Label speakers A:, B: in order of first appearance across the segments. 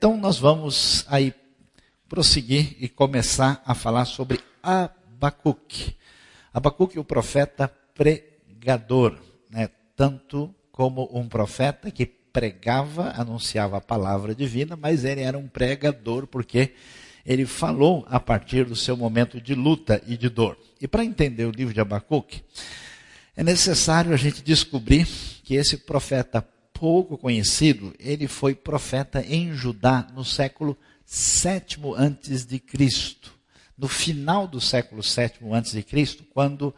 A: Então nós vamos aí prosseguir e começar a falar sobre Abacuque. Abacuque, o profeta pregador, né? tanto como um profeta que pregava, anunciava a palavra divina, mas ele era um pregador porque ele falou a partir do seu momento de luta e de dor. E para entender o livro de Abacuque, é necessário a gente descobrir que esse profeta pouco conhecido, ele foi profeta em Judá no século sétimo antes de Cristo. No final do século sétimo antes de Cristo, quando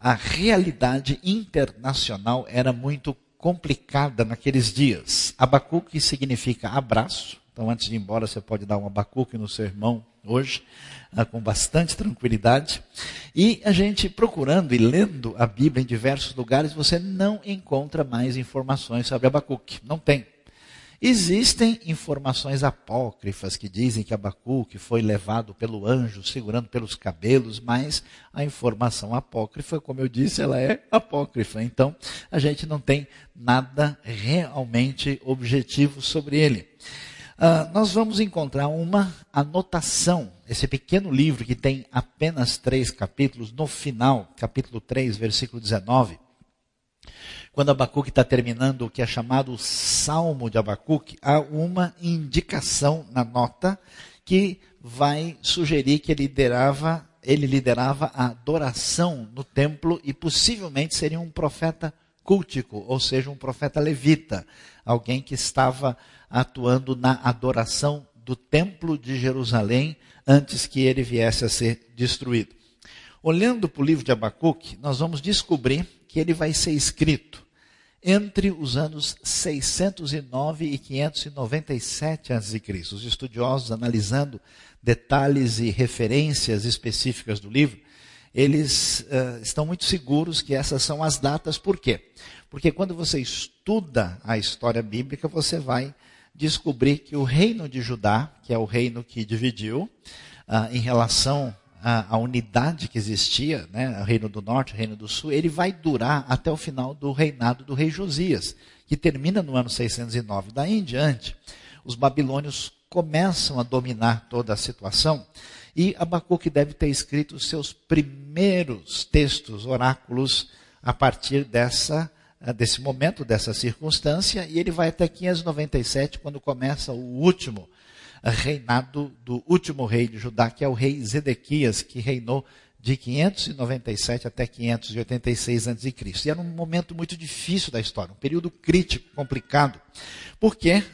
A: a realidade internacional era muito complicada naqueles dias. Abacuque significa abraço. Então, antes de ir embora, você pode dar um abacuque no seu irmão hoje, ah, com bastante tranquilidade. E a gente procurando e lendo a Bíblia em diversos lugares, você não encontra mais informações sobre Abacuque. Não tem. Existem informações apócrifas que dizem que Abacuque foi levado pelo anjo segurando pelos cabelos, mas a informação apócrifa, como eu disse, ela é apócrifa. Então, a gente não tem nada realmente objetivo sobre ele. Uh, nós vamos encontrar uma anotação, esse pequeno livro que tem apenas três capítulos, no final, capítulo 3, versículo 19, quando Abacuque está terminando o que é chamado o Salmo de Abacuque, há uma indicação na nota que vai sugerir que ele liderava, ele liderava a adoração no templo e possivelmente seria um profeta cultico, ou seja, um profeta levita, alguém que estava atuando na adoração do templo de Jerusalém antes que ele viesse a ser destruído. Olhando para o livro de Abacuque, nós vamos descobrir que ele vai ser escrito entre os anos 609 e 597 a.C. Os estudiosos, analisando detalhes e referências específicas do livro, eles uh, estão muito seguros que essas são as datas. Por quê? Porque quando você estuda a história bíblica, você vai descobrir que o reino de Judá, que é o reino que dividiu, uh, em relação à, unidade que existia, né, o reino do norte, o reino do sul, ele vai durar até o final do reinado do rei Josias, que termina no ano 609. Daí em diante, os babilônios começam a dominar toda a situação e Abacuque deve ter escrito os seus primeiros textos, oráculos, a partir dessa desse momento, dessa circunstância, e ele vai até 597, quando começa o último reinado do último rei de Judá, que é o rei Zedequias, que reinou de 597 até 586 a.C. E era um momento muito difícil da história, um período crítico, complicado, porque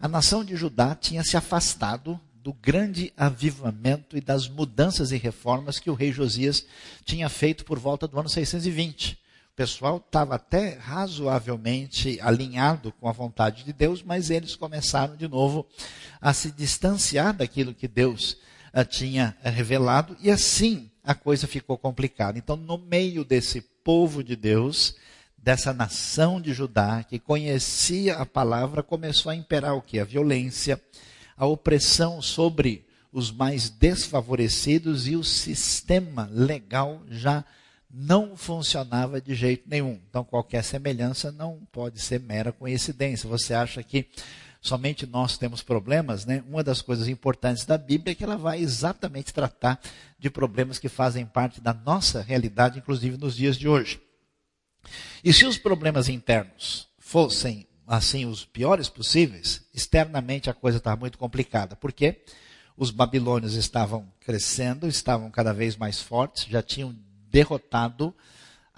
A: a nação de Judá tinha se afastado do grande avivamento e das mudanças e reformas que o rei Josias tinha feito por volta do ano 620 pessoal estava até razoavelmente alinhado com a vontade de Deus, mas eles começaram de novo a se distanciar daquilo que Deus uh, tinha uh, revelado, e assim a coisa ficou complicada. Então, no meio desse povo de Deus, dessa nação de Judá, que conhecia a palavra, começou a imperar o que? A violência, a opressão sobre os mais desfavorecidos e o sistema legal já não funcionava de jeito nenhum. Então, qualquer semelhança não pode ser mera coincidência. Você acha que somente nós temos problemas, né? Uma das coisas importantes da Bíblia é que ela vai exatamente tratar de problemas que fazem parte da nossa realidade, inclusive nos dias de hoje. E se os problemas internos fossem assim os piores possíveis, externamente a coisa estava muito complicada. Por quê? Os babilônios estavam crescendo, estavam cada vez mais fortes, já tinham derrotado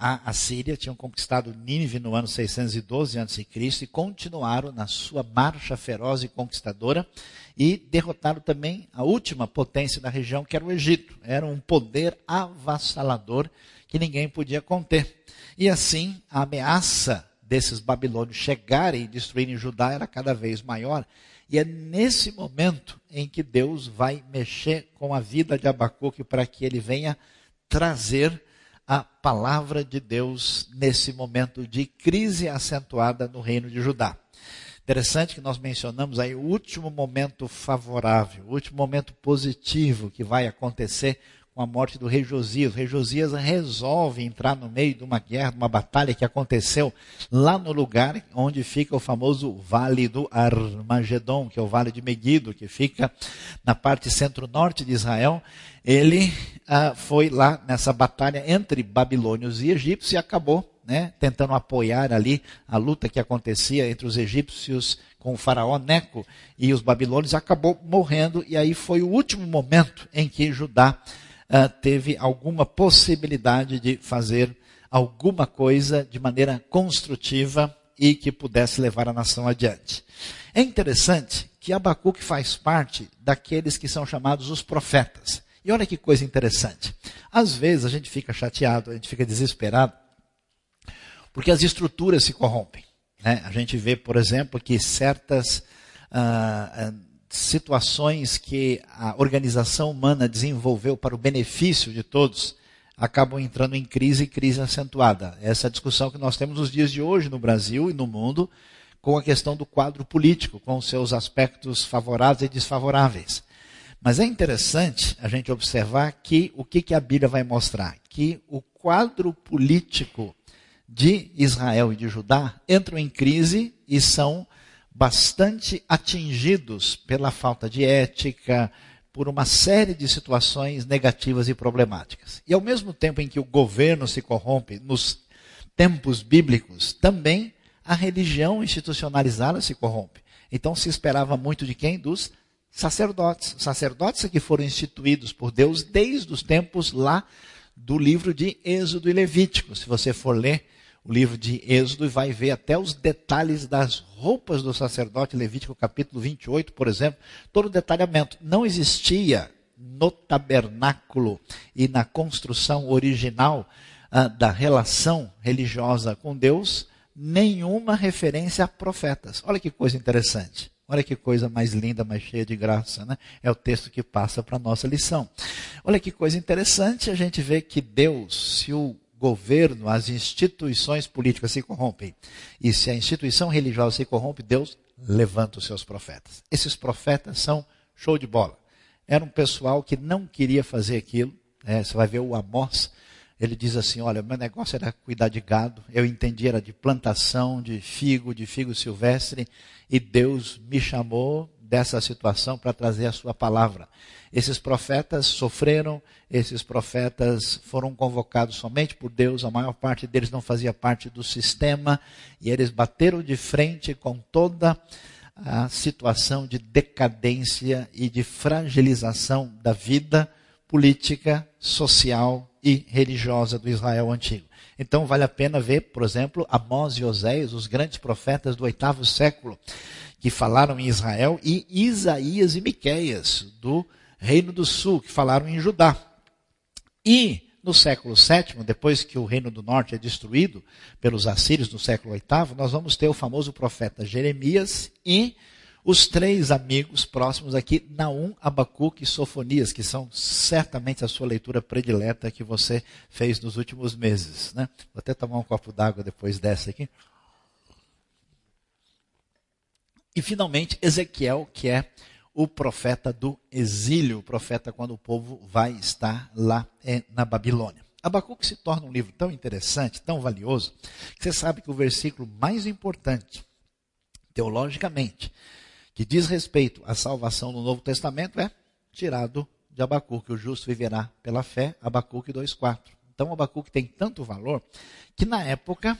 A: a Assíria, tinham conquistado Nínive no ano 612 a.C. e continuaram na sua marcha feroz e conquistadora e derrotaram também a última potência da região, que era o Egito. Era um poder avassalador que ninguém podia conter. E assim, a ameaça desses babilônios chegarem e destruírem Judá era cada vez maior. E é nesse momento em que Deus vai mexer com a vida de Abacuque para que ele venha trazer a palavra de Deus nesse momento de crise acentuada no reino de Judá. Interessante que nós mencionamos aí o último momento favorável, o último momento positivo que vai acontecer com a morte do rei Josias. O rei Josias resolve entrar no meio de uma guerra, de uma batalha que aconteceu lá no lugar onde fica o famoso Vale do Armagedon, que é o Vale de Megido, que fica na parte centro-norte de Israel. Ele ah, foi lá nessa batalha entre babilônios e egípcios e acabou né, tentando apoiar ali a luta que acontecia entre os egípcios com o faraó Neco e os babilônios, acabou morrendo, e aí foi o último momento em que Judá uh, teve alguma possibilidade de fazer alguma coisa de maneira construtiva e que pudesse levar a nação adiante. É interessante que Abacuque faz parte daqueles que são chamados os profetas. E olha que coisa interessante. Às vezes a gente fica chateado, a gente fica desesperado, porque as estruturas se corrompem. Né? A gente vê, por exemplo, que certas ah, situações que a organização humana desenvolveu para o benefício de todos acabam entrando em crise e crise acentuada. Essa é a discussão que nós temos nos dias de hoje no Brasil e no mundo com a questão do quadro político, com seus aspectos favoráveis e desfavoráveis. Mas é interessante a gente observar que o que, que a Bíblia vai mostrar? Que o quadro político de Israel e de Judá entram em crise e são bastante atingidos pela falta de ética, por uma série de situações negativas e problemáticas. E ao mesmo tempo em que o governo se corrompe nos tempos bíblicos, também a religião institucionalizada se corrompe. Então se esperava muito de quem? Dos sacerdotes. Sacerdotes que foram instituídos por Deus desde os tempos lá do livro de Êxodo e Levítico. Se você for ler o livro de Êxodo e vai ver até os detalhes das roupas do sacerdote, Levítico capítulo 28, por exemplo, todo o detalhamento. Não existia no tabernáculo e na construção original ah, da relação religiosa com Deus nenhuma referência a profetas. Olha que coisa interessante. Olha que coisa mais linda, mais cheia de graça, né? É o texto que passa para a nossa lição. Olha que coisa interessante a gente vê que Deus, se o governo, as instituições políticas se corrompem. E se a instituição religiosa se corrompe, Deus levanta os seus profetas. Esses profetas são show de bola. Era um pessoal que não queria fazer aquilo. Né? Você vai ver o Amós, ele diz assim: Olha, meu negócio era cuidar de gado, eu entendi, era de plantação, de figo, de figo silvestre, e Deus me chamou dessa situação para trazer a sua palavra. Esses profetas sofreram, esses profetas foram convocados somente por Deus, a maior parte deles não fazia parte do sistema, e eles bateram de frente com toda a situação de decadência e de fragilização da vida política, social e religiosa do Israel antigo. Então vale a pena ver, por exemplo, Amós e Oséias, os grandes profetas do oitavo século que falaram em Israel, e Isaías e Miqueias, do Reino do Sul, que falaram em Judá. E no século VII, depois que o Reino do Norte é destruído pelos assírios no século VIII, nós vamos ter o famoso profeta Jeremias e os três amigos próximos aqui, Naum, Abacuque e Sofonias, que são certamente a sua leitura predileta que você fez nos últimos meses. Né? Vou até tomar um copo d'água depois dessa aqui. E finalmente, Ezequiel, que é o profeta do exílio, o profeta quando o povo vai estar lá é, na Babilônia. Abacuque se torna um livro tão interessante, tão valioso, que você sabe que o versículo mais importante, teologicamente, que diz respeito à salvação no Novo Testamento é tirado de Abacuque, o justo viverá pela fé, Abacuque 2,4. Então Abacuque tem tanto valor que na época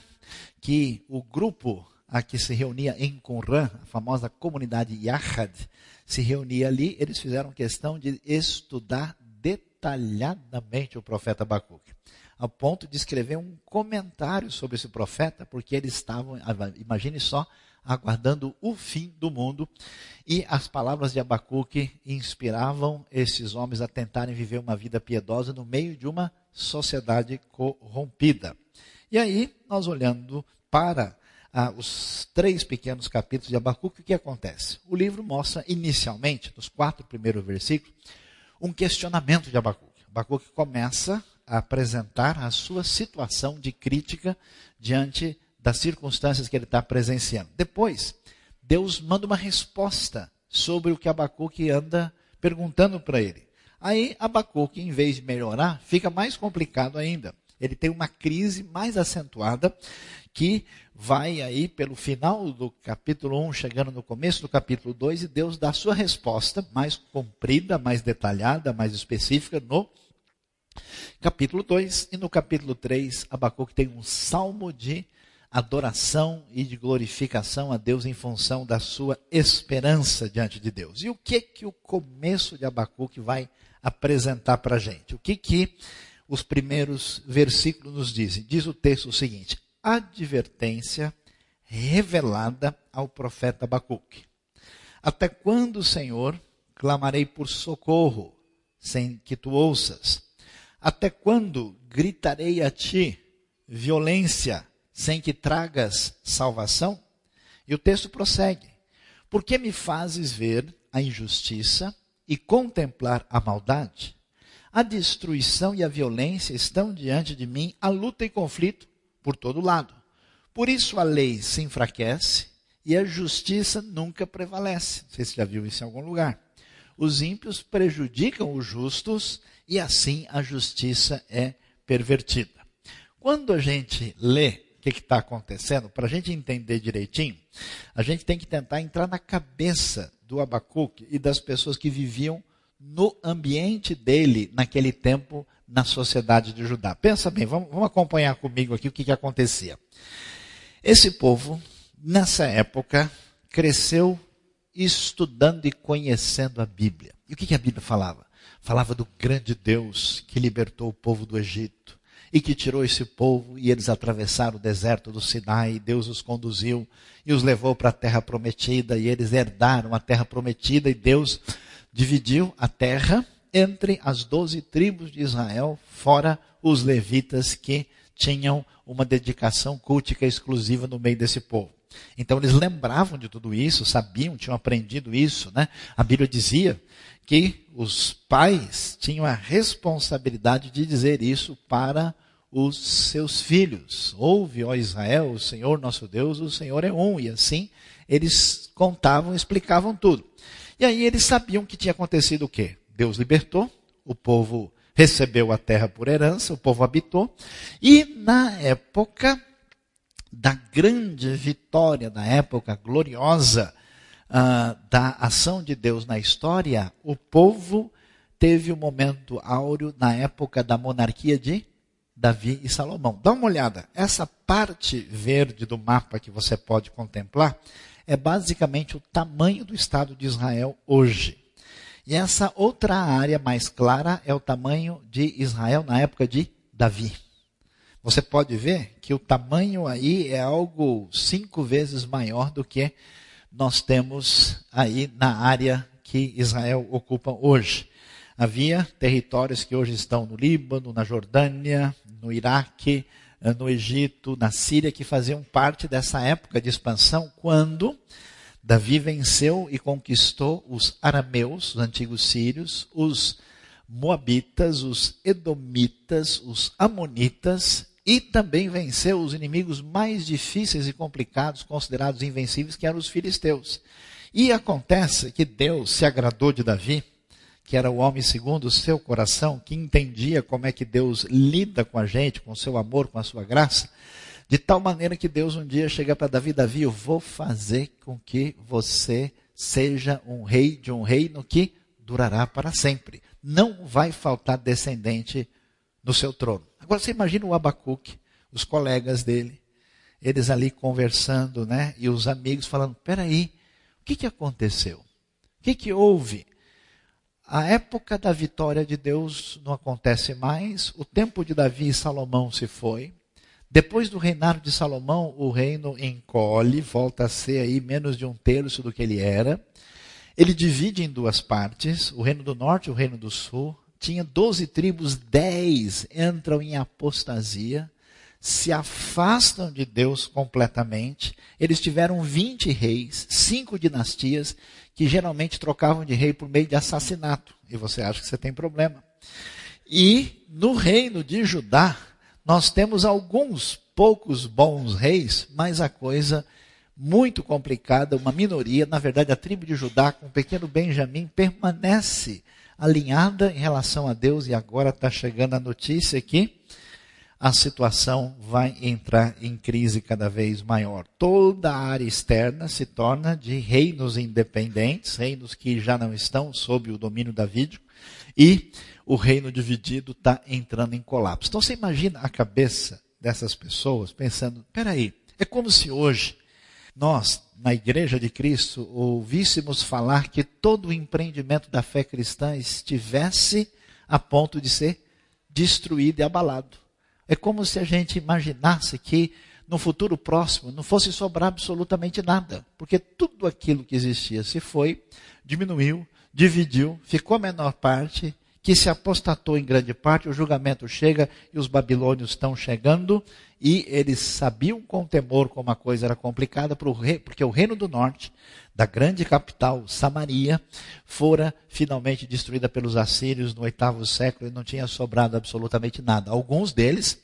A: que o grupo a que se reunia em Qumran, a famosa comunidade Yahad, se reunia ali, eles fizeram questão de estudar detalhadamente o profeta Abacuque, ao ponto de escrever um comentário sobre esse profeta, porque eles estavam, imagine só, aguardando o fim do mundo, e as palavras de Abacuque inspiravam esses homens a tentarem viver uma vida piedosa no meio de uma sociedade corrompida. E aí, nós olhando para ah, os três pequenos capítulos de Abacuque, o que acontece? O livro mostra inicialmente, nos quatro primeiros versículos, um questionamento de Abacuque. Abacuque começa a apresentar a sua situação de crítica diante das circunstâncias que ele está presenciando. Depois, Deus manda uma resposta sobre o que Abacuque anda perguntando para ele. Aí Abacuque, em vez de melhorar, fica mais complicado ainda. Ele tem uma crise mais acentuada que vai aí pelo final do capítulo 1, chegando no começo do capítulo 2, e Deus dá a sua resposta mais comprida, mais detalhada, mais específica no capítulo 2. E no capítulo 3, Abacuque tem um salmo de adoração e de glorificação a Deus em função da sua esperança diante de Deus. E o que que o começo de Abacuque vai apresentar para a gente? O que que os primeiros versículos nos dizem? Diz o texto o seguinte: advertência revelada ao profeta Abacuque. Até quando, Senhor, clamarei por socorro, sem que tu ouças? Até quando gritarei a ti violência, sem que tragas salvação? E o texto prossegue: Por que me fazes ver a injustiça e contemplar a maldade? A destruição e a violência estão diante de mim, a luta e conflito por todo lado. Por isso a lei se enfraquece e a justiça nunca prevalece. Não sei se já viu isso em algum lugar. Os ímpios prejudicam os justos e assim a justiça é pervertida. Quando a gente lê que está acontecendo, para a gente entender direitinho, a gente tem que tentar entrar na cabeça do Abacuque e das pessoas que viviam no ambiente dele naquele tempo na sociedade de Judá. Pensa bem, vamos, vamos acompanhar comigo aqui o que, que acontecia. Esse povo, nessa época, cresceu estudando e conhecendo a Bíblia. E o que, que a Bíblia falava? Falava do grande Deus que libertou o povo do Egito e que tirou esse povo e eles atravessaram o deserto do Sinai, e Deus os conduziu e os levou para a terra prometida e eles herdaram a terra prometida e Deus dividiu a terra entre as doze tribos de Israel, fora os levitas que tinham uma dedicação cultica exclusiva no meio desse povo. Então eles lembravam de tudo isso, sabiam, tinham aprendido isso, né? A Bíblia dizia que os pais tinham a responsabilidade de dizer isso para os seus filhos. Ouve, ó Israel, o Senhor nosso Deus, o Senhor é um. E assim eles contavam, explicavam tudo. E aí eles sabiam que tinha acontecido o quê? Deus libertou, o povo recebeu a terra por herança, o povo habitou, e na época da grande vitória, na época gloriosa uh, da ação de Deus na história, o povo teve um momento áureo na época da monarquia de Davi e Salomão. Dá uma olhada, essa parte verde do mapa que você pode contemplar é basicamente o tamanho do Estado de Israel hoje. E essa outra área mais clara é o tamanho de Israel na época de Davi. Você pode ver que o tamanho aí é algo cinco vezes maior do que nós temos aí na área que Israel ocupa hoje. Havia territórios que hoje estão no Líbano, na Jordânia, no Iraque, no Egito, na Síria, que faziam parte dessa época de expansão, quando Davi venceu e conquistou os arameus, os antigos sírios, os moabitas, os edomitas, os amonitas e também venceu os inimigos mais difíceis e complicados, considerados invencíveis, que eram os filisteus. E acontece que Deus se agradou de Davi, que era o homem segundo o seu coração, que entendia como é que Deus lida com a gente, com o seu amor, com a sua graça, de tal maneira que Deus um dia chega para Davi, Davi, eu vou fazer com que você seja um rei de um reino que durará para sempre. Não vai faltar descendente no seu trono. Agora você imagina o Abacuque, os colegas dele, eles ali conversando, né? E os amigos falando: peraí, o que, que aconteceu? O que, que houve? A época da vitória de Deus não acontece mais, o tempo de Davi e Salomão se foi, depois do reinado de Salomão, o reino encolhe, volta a ser aí menos de um terço do que ele era. Ele divide em duas partes, o reino do norte e o reino do sul. Tinha doze tribos, dez entram em apostasia, se afastam de Deus completamente. Eles tiveram vinte reis, cinco dinastias, que geralmente trocavam de rei por meio de assassinato. E você acha que você tem problema. E no reino de Judá, nós temos alguns poucos bons reis, mas a coisa muito complicada, uma minoria, na verdade a tribo de Judá com o pequeno Benjamim permanece alinhada em relação a Deus e agora está chegando a notícia que a situação vai entrar em crise cada vez maior. Toda a área externa se torna de reinos independentes, reinos que já não estão sob o domínio davídico, e o reino dividido está entrando em colapso. Então você imagina a cabeça dessas pessoas pensando: peraí, é como se hoje nós, na Igreja de Cristo, ouvíssemos falar que todo o empreendimento da fé cristã estivesse a ponto de ser destruído e abalado. É como se a gente imaginasse que no futuro próximo não fosse sobrar absolutamente nada, porque tudo aquilo que existia se foi, diminuiu, dividiu, ficou a menor parte, que se apostatou em grande parte, o julgamento chega e os babilônios estão chegando, e eles sabiam com temor como a coisa era complicada, porque o reino do norte, da grande capital, Samaria, fora finalmente destruída pelos assírios no oitavo século e não tinha sobrado absolutamente nada. Alguns deles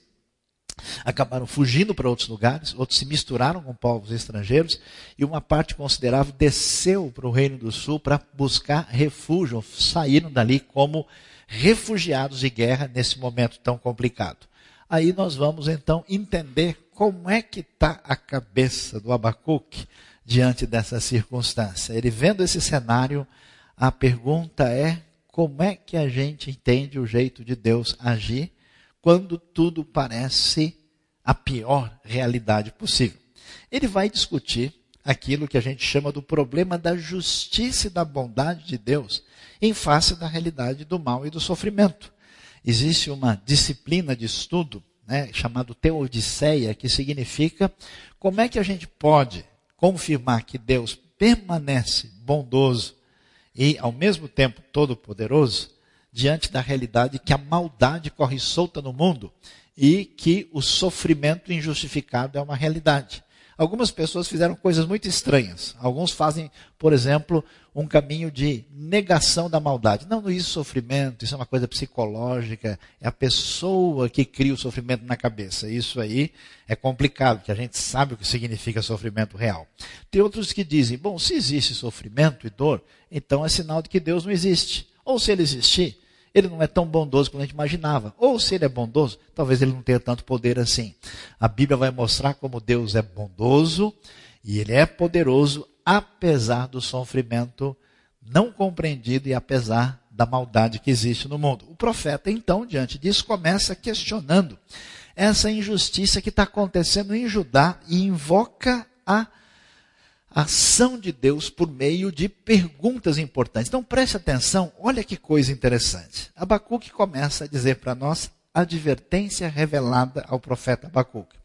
A: acabaram fugindo para outros lugares, outros se misturaram com povos estrangeiros e uma parte considerável desceu para o Reino do Sul para buscar refúgio, saíram dali como refugiados de guerra nesse momento tão complicado. Aí nós vamos então entender como é que está a cabeça do Abacuque diante dessa circunstância. Ele vendo esse cenário, a pergunta é como é que a gente entende o jeito de Deus agir quando tudo parece a pior realidade possível. Ele vai discutir aquilo que a gente chama do problema da justiça e da bondade de Deus em face da realidade do mal e do sofrimento. Existe uma disciplina de estudo né, chamado Teodiceia, que significa como é que a gente pode confirmar que Deus permanece bondoso e, ao mesmo tempo, todo-poderoso, diante da realidade que a maldade corre solta no mundo e que o sofrimento injustificado é uma realidade. Algumas pessoas fizeram coisas muito estranhas. Alguns fazem, por exemplo, um caminho de negação da maldade. Não, não isso é sofrimento, isso é uma coisa psicológica, é a pessoa que cria o sofrimento na cabeça. Isso aí é complicado, porque a gente sabe o que significa sofrimento real. Tem outros que dizem, bom, se existe sofrimento e dor, então é sinal de que Deus não existe. Ou se ele existir, ele não é tão bondoso como a gente imaginava. Ou se ele é bondoso, talvez ele não tenha tanto poder assim. A Bíblia vai mostrar como Deus é bondoso e ele é poderoso, apesar do sofrimento não compreendido e apesar da maldade que existe no mundo. O profeta, então, diante disso, começa questionando essa injustiça que está acontecendo em Judá e invoca a ação de Deus por meio de perguntas importantes. Então preste atenção, olha que coisa interessante. Abacuque começa a dizer para nós a advertência revelada ao profeta Abacuque.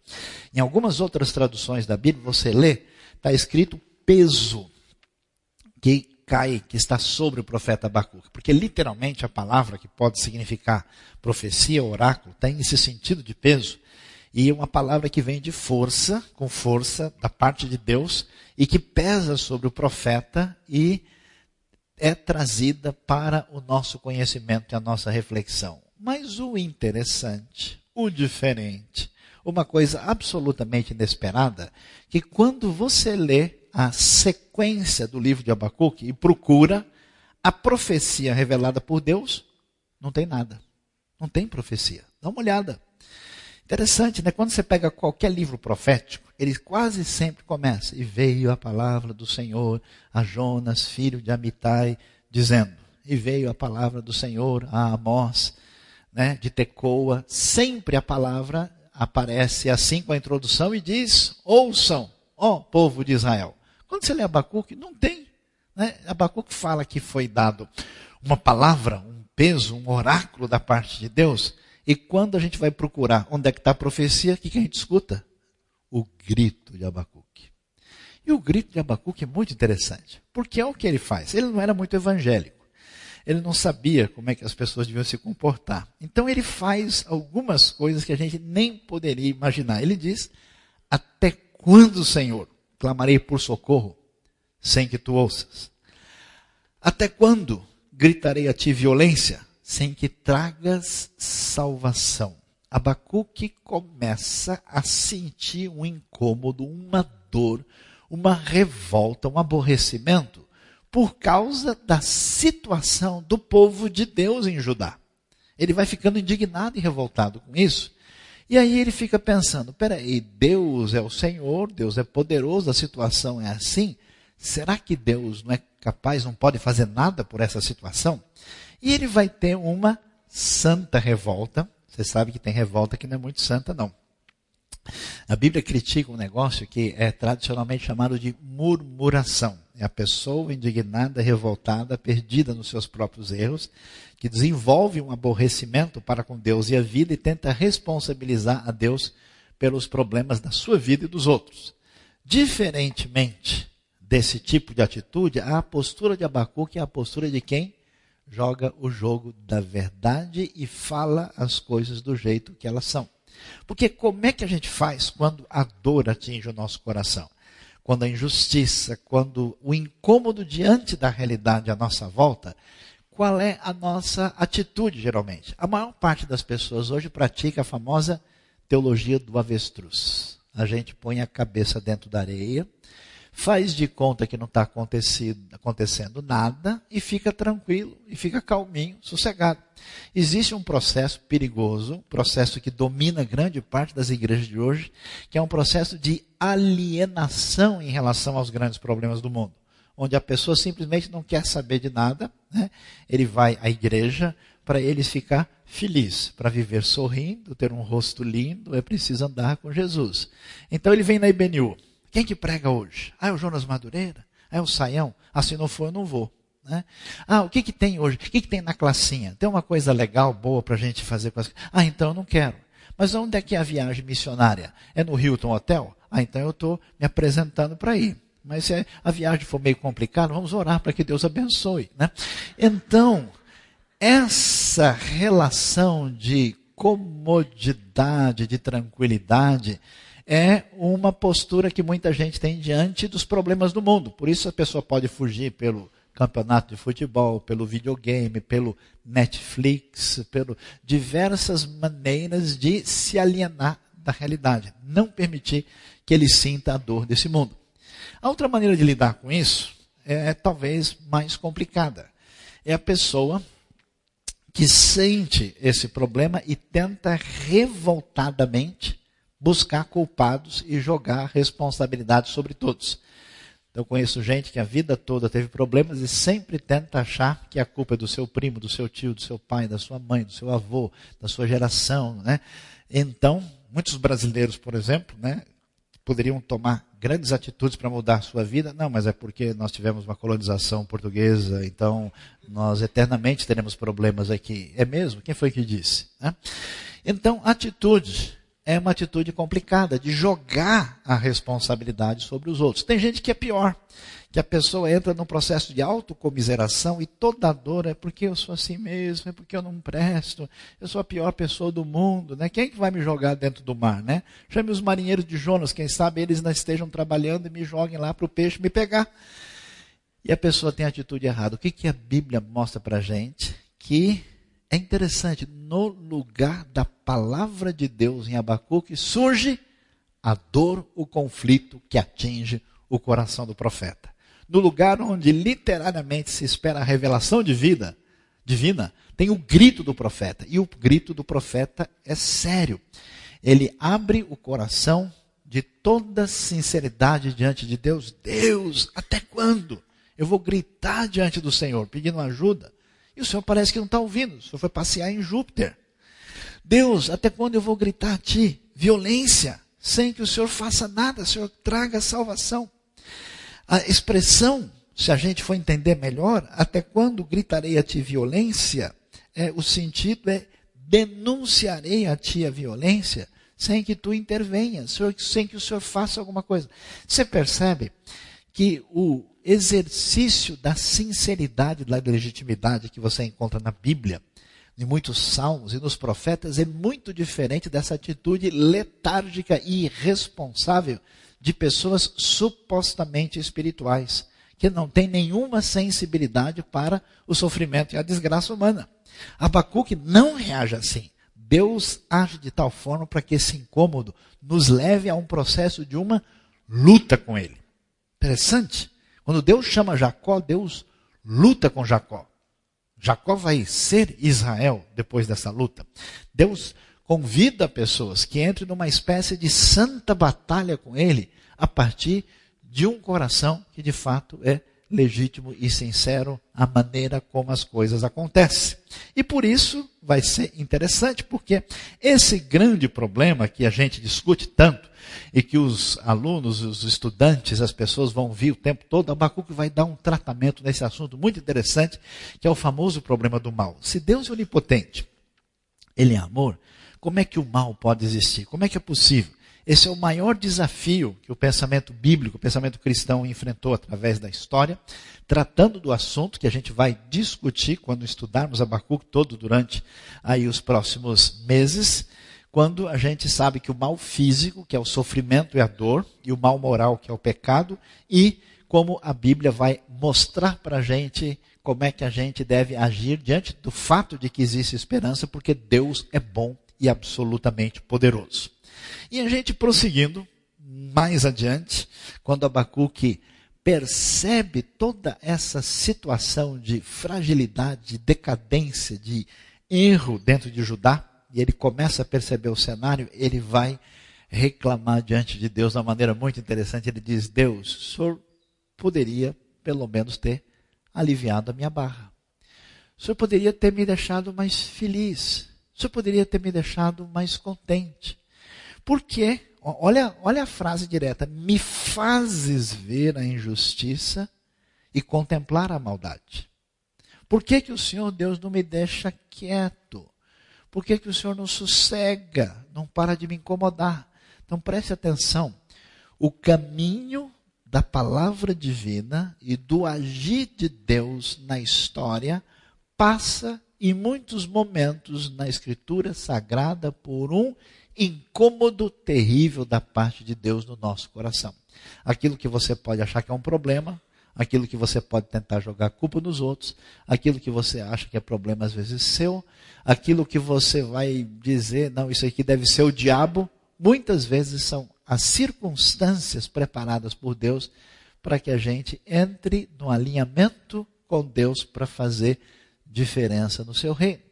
A: Em algumas outras traduções da Bíblia, você lê, está escrito peso que cai, que está sobre o profeta Abacuque. Porque literalmente a palavra que pode significar profecia, oráculo, tem esse sentido de peso. E uma palavra que vem de força, com força da parte de Deus, e que pesa sobre o profeta e é trazida para o nosso conhecimento e a nossa reflexão. Mas o interessante, o diferente, uma coisa absolutamente inesperada, que quando você lê a sequência do livro de Abacuque e procura a profecia revelada por Deus, não tem nada. Não tem profecia. Dá uma olhada. Interessante, né? Quando você pega qualquer livro profético, ele quase sempre começa. E veio a palavra do Senhor a Jonas, filho de Amitai, dizendo. E veio a palavra do Senhor a Amós, né, de Tecoa. Sempre a palavra aparece assim com a introdução e diz: Ouçam, ó povo de Israel. Quando você lê Abacuque, não tem. Né? Abacuque fala que foi dado uma palavra, um peso, um oráculo da parte de Deus e quando a gente vai procurar onde é que está a profecia, o que, que a gente escuta? O grito de Abacuque. E o grito de Abacuque é muito interessante, porque é o que ele faz. Ele não era muito evangélico. Ele não sabia como é que as pessoas deviam se comportar. Então ele faz algumas coisas que a gente nem poderia imaginar. Ele diz: Até quando, Senhor, clamarei por socorro sem que tu ouças? Até quando gritarei a ti violência sem que tragas salvação. Abacuque começa a sentir um incômodo, uma dor, uma revolta, um aborrecimento por causa da situação do povo de Deus em Judá. Ele vai ficando indignado e revoltado com isso. E aí ele fica pensando: peraí, Deus é o Senhor, Deus é poderoso, a situação é assim. Será que Deus não é capaz, não pode fazer nada por essa situação? E ele vai ter uma santa revolta. Você sabe que tem revolta que não é muito santa, não. A Bíblia critica um negócio que é tradicionalmente chamado de murmuração. É a pessoa indignada, revoltada, perdida nos seus próprios erros, que desenvolve um aborrecimento para com Deus e a vida e tenta responsabilizar a Deus pelos problemas da sua vida e dos outros. Diferentemente desse tipo de atitude, a postura de Abacuque é a postura de quem joga o jogo da verdade e fala as coisas do jeito que elas são. Porque como é que a gente faz quando a dor atinge o nosso coração? Quando a injustiça, quando o incômodo diante da realidade à nossa volta, qual é a nossa atitude geralmente? A maior parte das pessoas hoje pratica a famosa teologia do avestruz. A gente põe a cabeça dentro da areia, faz de conta que não está acontecendo nada e fica tranquilo e fica calminho, sossegado. Existe um processo perigoso, um processo que domina grande parte das igrejas de hoje, que é um processo de alienação em relação aos grandes problemas do mundo, onde a pessoa simplesmente não quer saber de nada, né? ele vai à igreja para ele ficar feliz, para viver sorrindo, ter um rosto lindo, é preciso andar com Jesus. Então ele vem na IBNU. Quem que prega hoje? Ah, é o Jonas Madureira? Ah, é o Saião? Ah, se não for, eu não vou. Né? Ah, o que, que tem hoje? O que, que tem na classinha? Tem uma coisa legal, boa para a gente fazer com as... Ah, então eu não quero. Mas onde é que é a viagem missionária? É no Hilton Hotel? Ah, então eu estou me apresentando para ir. Mas se a viagem for meio complicada, vamos orar para que Deus abençoe. Né? Então, essa relação de comodidade, de tranquilidade, é uma postura que muita gente tem diante dos problemas do mundo. Por isso a pessoa pode fugir pelo campeonato de futebol, pelo videogame, pelo Netflix, pelo diversas maneiras de se alienar da realidade, não permitir que ele sinta a dor desse mundo. A outra maneira de lidar com isso é talvez mais complicada. É a pessoa que sente esse problema e tenta revoltadamente buscar culpados e jogar responsabilidade sobre todos. Eu conheço gente que a vida toda teve problemas e sempre tenta achar que a culpa é do seu primo, do seu tio, do seu pai, da sua mãe, do seu avô, da sua geração, né? Então, muitos brasileiros, por exemplo, né, poderiam tomar grandes atitudes para mudar a sua vida. Não, mas é porque nós tivemos uma colonização portuguesa, então nós eternamente teremos problemas aqui. É mesmo? Quem foi que disse? Né? Então, atitude é uma atitude complicada de jogar a responsabilidade sobre os outros. Tem gente que é pior, que a pessoa entra num processo de autocomiseração e toda a dor é porque eu sou assim mesmo, é porque eu não presto, eu sou a pior pessoa do mundo, né? Quem é que vai me jogar dentro do mar, né? Chame os marinheiros de Jonas, quem sabe eles não estejam trabalhando e me joguem lá para o peixe me pegar. E a pessoa tem a atitude errada. O que, que a Bíblia mostra para gente? Que é interessante, no lugar da palavra de Deus em Abacuque surge a dor, o conflito que atinge o coração do profeta. No lugar onde literariamente se espera a revelação de vida divina, tem o grito do profeta. E o grito do profeta é sério. Ele abre o coração de toda sinceridade diante de Deus. Deus, até quando? Eu vou gritar diante do Senhor, pedindo ajuda. E o Senhor parece que não está ouvindo. O Senhor foi passear em Júpiter. Deus, até quando eu vou gritar a ti? Violência, sem que o Senhor faça nada, o Senhor traga salvação. A expressão, se a gente for entender melhor, até quando gritarei a ti violência, é, o sentido é denunciarei a ti a violência sem que tu intervenhas, sem que o Senhor faça alguma coisa. Você percebe que o exercício da sinceridade, da legitimidade que você encontra na Bíblia, em muitos salmos e nos profetas, é muito diferente dessa atitude letárgica e irresponsável de pessoas supostamente espirituais, que não têm nenhuma sensibilidade para o sofrimento e a desgraça humana. Abacuque não reage assim. Deus age de tal forma para que esse incômodo nos leve a um processo de uma luta com ele. Interessante Quando Deus chama Jacó, Deus luta com Jacó. Jacó vai ser Israel depois dessa luta. Deus convida pessoas que entrem numa espécie de santa batalha com ele a partir de um coração que de fato é legítimo e sincero a maneira como as coisas acontecem. E por isso vai ser interessante, porque esse grande problema que a gente discute tanto e que os alunos, os estudantes, as pessoas vão vir o tempo todo, Abacuque vai dar um tratamento nesse assunto muito interessante, que é o famoso problema do mal. Se Deus é onipotente, ele é amor, como é que o mal pode existir? Como é que é possível? Esse é o maior desafio que o pensamento bíblico, o pensamento cristão enfrentou através da história, tratando do assunto que a gente vai discutir quando estudarmos Abacuque todo durante aí os próximos meses, quando a gente sabe que o mal físico, que é o sofrimento e a dor, e o mal moral, que é o pecado, e como a Bíblia vai mostrar para a gente como é que a gente deve agir diante do fato de que existe esperança, porque Deus é bom e absolutamente poderoso. E a gente prosseguindo mais adiante, quando Abacuque percebe toda essa situação de fragilidade, de decadência, de erro dentro de Judá, e ele começa a perceber o cenário, ele vai reclamar diante de Deus de uma maneira muito interessante. Ele diz: Deus, o senhor poderia pelo menos ter aliviado a minha barra. O senhor poderia ter me deixado mais feliz. O senhor poderia ter me deixado mais contente. Porque, olha, olha a frase direta: me fazes ver a injustiça e contemplar a maldade. Por que, que o Senhor Deus não me deixa quieto? Por que, que o Senhor não sossega, não para de me incomodar? Então preste atenção. O caminho da palavra divina e do agir de Deus na história passa em muitos momentos na Escritura Sagrada por um incômodo terrível da parte de Deus no nosso coração. Aquilo que você pode achar que é um problema, aquilo que você pode tentar jogar culpa nos outros, aquilo que você acha que é problema às vezes seu, aquilo que você vai dizer, não, isso aqui deve ser o diabo, muitas vezes são as circunstâncias preparadas por Deus para que a gente entre no alinhamento com Deus para fazer diferença no seu reino.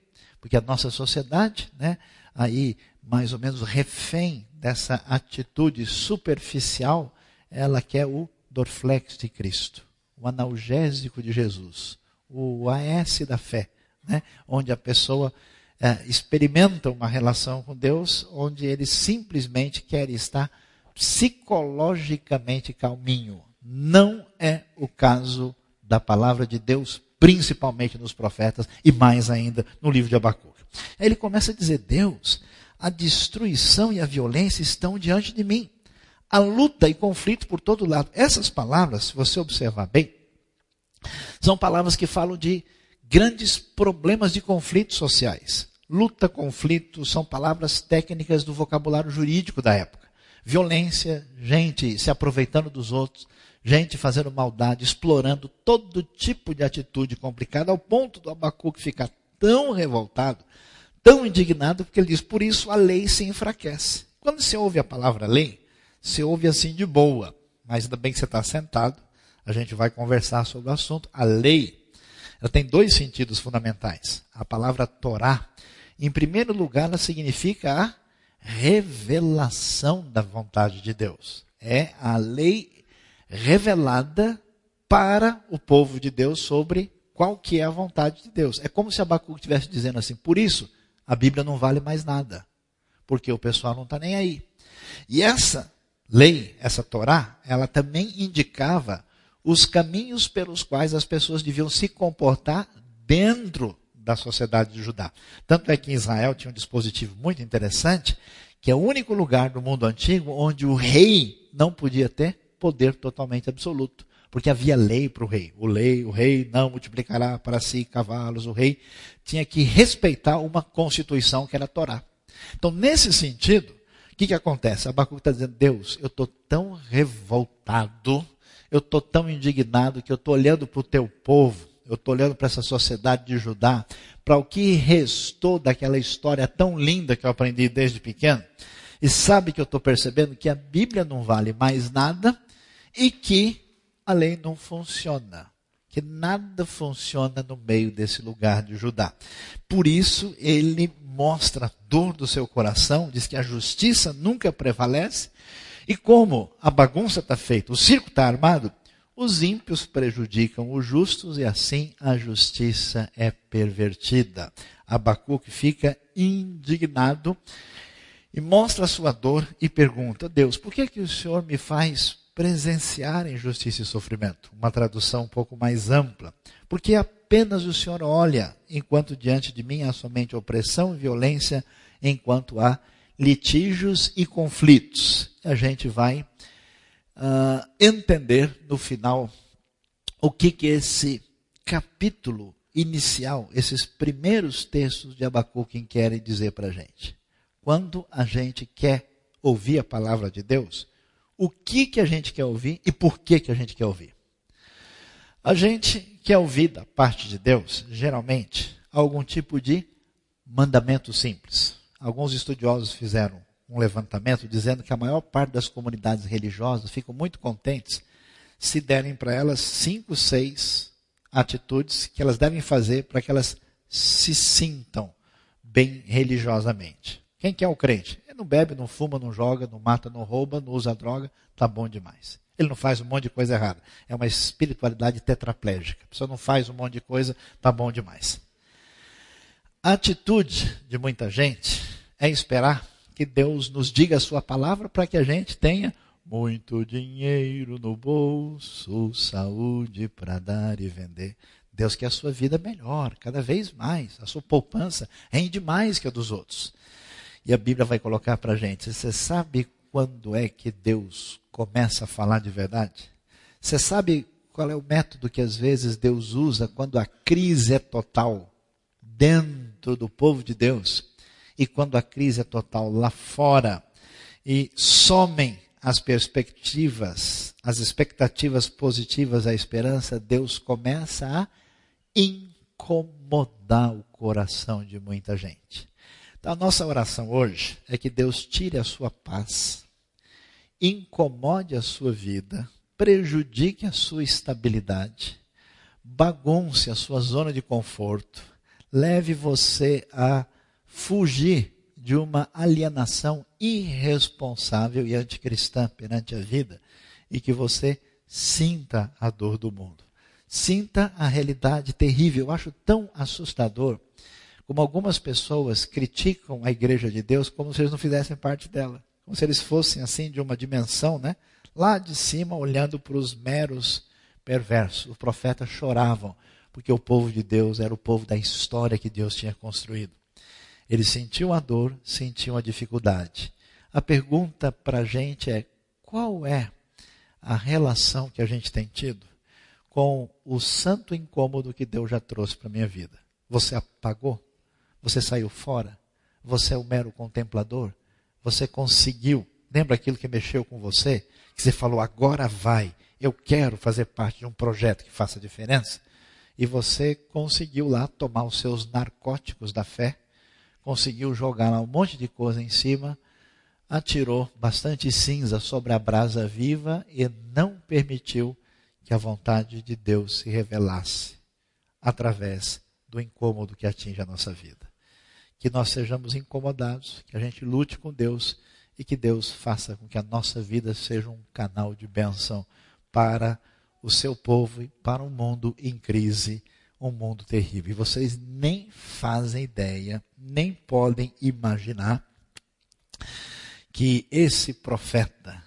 A: Porque a nossa sociedade, né, aí mais ou menos refém dessa atitude superficial, ela quer o Dorflex de Cristo, o analgésico de Jesus, o AS da fé, né? onde a pessoa é, experimenta uma relação com Deus, onde ele simplesmente quer estar psicologicamente calminho. Não é o caso da palavra de Deus, principalmente nos profetas e mais ainda no livro de Abacuque. Aí ele começa a dizer: Deus, a destruição e a violência estão diante de mim. A luta e conflito por todo lado. Essas palavras, se você observar bem, são palavras que falam de grandes problemas de conflitos sociais. Luta, conflito, são palavras técnicas do vocabulário jurídico da época. Violência, gente se aproveitando dos outros, gente fazendo maldade, explorando todo tipo de atitude complicada, ao ponto do Abacuque ficar tão revoltado tão indignado porque ele diz: por isso a lei se enfraquece. Quando você ouve a palavra lei, você ouve assim de boa, mas ainda bem que você está sentado, a gente vai conversar sobre o assunto. A lei, ela tem dois sentidos fundamentais. A palavra Torá, em primeiro lugar, ela significa a revelação da vontade de Deus. É a lei revelada para o povo de Deus sobre qual que é a vontade de Deus. É como se Abacuque estivesse dizendo assim, por isso, a Bíblia não vale mais nada, porque o pessoal não está nem aí. E essa lei, essa Torá, ela também indicava os caminhos pelos quais as pessoas deviam se comportar dentro da sociedade de Judá. Tanto é que em Israel tinha um dispositivo muito interessante, que é o único lugar do mundo antigo onde o rei não podia ter poder totalmente absoluto porque havia lei para o rei. O rei, o rei não multiplicará para si cavalos. O rei tinha que respeitar uma constituição que era a Torá. Então, nesse sentido, o que, que acontece? Abacuque está dizendo, Deus, eu estou tão revoltado, eu estou tão indignado que eu estou olhando para o teu povo, eu estou olhando para essa sociedade de Judá, para o que restou daquela história tão linda que eu aprendi desde pequeno. E sabe que eu estou percebendo que a Bíblia não vale mais nada e que a lei não funciona. Que nada funciona no meio desse lugar de Judá. Por isso, ele mostra a dor do seu coração, diz que a justiça nunca prevalece. E como a bagunça está feita, o circo está armado, os ímpios prejudicam os justos e assim a justiça é pervertida. Abacuque fica indignado e mostra a sua dor e pergunta: Deus, por que, que o Senhor me faz presenciar injustiça e sofrimento? Uma tradução um pouco mais ampla. Porque apenas o Senhor olha, enquanto diante de mim há somente opressão e violência, enquanto há litígios e conflitos. A gente vai uh, entender no final o que, que esse capítulo inicial, esses primeiros textos de Abacuque querem dizer para a gente. Quando a gente quer ouvir a palavra de Deus, o que, que a gente quer ouvir e por que, que a gente quer ouvir. A gente quer ouvir da parte de Deus, geralmente, algum tipo de mandamento simples. Alguns estudiosos fizeram um levantamento dizendo que a maior parte das comunidades religiosas ficam muito contentes se derem para elas cinco, seis atitudes que elas devem fazer para que elas se sintam bem religiosamente. Quem que é o crente? Não bebe, não fuma, não joga, não mata, não rouba, não usa droga, tá bom demais. Ele não faz um monte de coisa errada. É uma espiritualidade tetraplégica. A pessoa não faz um monte de coisa, tá bom demais. A atitude de muita gente é esperar que Deus nos diga a sua palavra para que a gente tenha muito dinheiro no bolso, saúde para dar e vender. Deus quer a sua vida melhor, cada vez mais. A sua poupança rende mais que a dos outros. E a Bíblia vai colocar para a gente: você sabe quando é que Deus começa a falar de verdade? Você sabe qual é o método que às vezes Deus usa quando a crise é total dentro do povo de Deus? e quando a crise é total lá fora e somem as perspectivas, as expectativas positivas, a esperança, Deus começa a incomodar o coração de muita gente. Então, a nossa oração hoje é que Deus tire a sua paz, incomode a sua vida, prejudique a sua estabilidade, bagunce a sua zona de conforto, leve você a fugir de uma alienação irresponsável e anticristã perante a vida e que você sinta a dor do mundo. Sinta a realidade terrível. Eu acho tão assustador como algumas pessoas criticam a igreja de Deus como se eles não fizessem parte dela. Como se eles fossem assim de uma dimensão, né? Lá de cima, olhando para os meros perversos. Os profetas choravam, porque o povo de Deus era o povo da história que Deus tinha construído. Eles sentiam a dor, sentiam a dificuldade. A pergunta para a gente é: qual é a relação que a gente tem tido com o santo incômodo que Deus já trouxe para a minha vida? Você apagou? Você saiu fora? Você é o mero contemplador? Você conseguiu? Lembra aquilo que mexeu com você? Que você falou, agora vai, eu quero fazer parte de um projeto que faça diferença? E você conseguiu lá tomar os seus narcóticos da fé conseguiu jogar lá um monte de coisa em cima, atirou bastante cinza sobre a brasa viva e não permitiu que a vontade de Deus se revelasse através do incômodo que atinge a nossa vida. Que nós sejamos incomodados, que a gente lute com Deus e que Deus faça com que a nossa vida seja um canal de bênção para o seu povo e para um mundo em crise um mundo terrível. E vocês nem fazem ideia, nem podem imaginar que esse profeta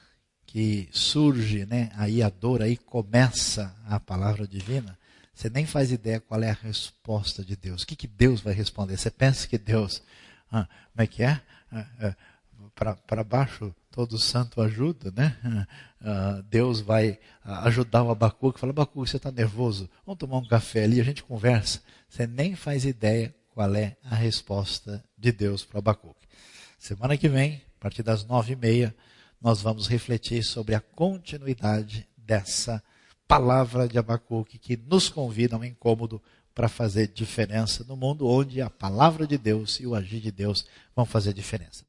A: que surge, né, aí a dor, aí começa a palavra divina, você nem faz ideia qual é a resposta de Deus. O que, que Deus vai responder? Você pensa que Deus, ah, como é que é? Ah, ah, para baixo todo santo ajuda, né? Uh, Deus vai ajudar o Abacuque. Fala, Abacuque, você está nervoso? Vamos tomar um café ali, a gente conversa. Você nem faz ideia qual é a resposta de Deus para o Abacuque. Semana que vem, a partir das nove e meia, nós vamos refletir sobre a continuidade dessa palavra de Abacuque que nos convida a um incômodo para fazer diferença no mundo onde a palavra de Deus e o agir de Deus vão fazer diferença.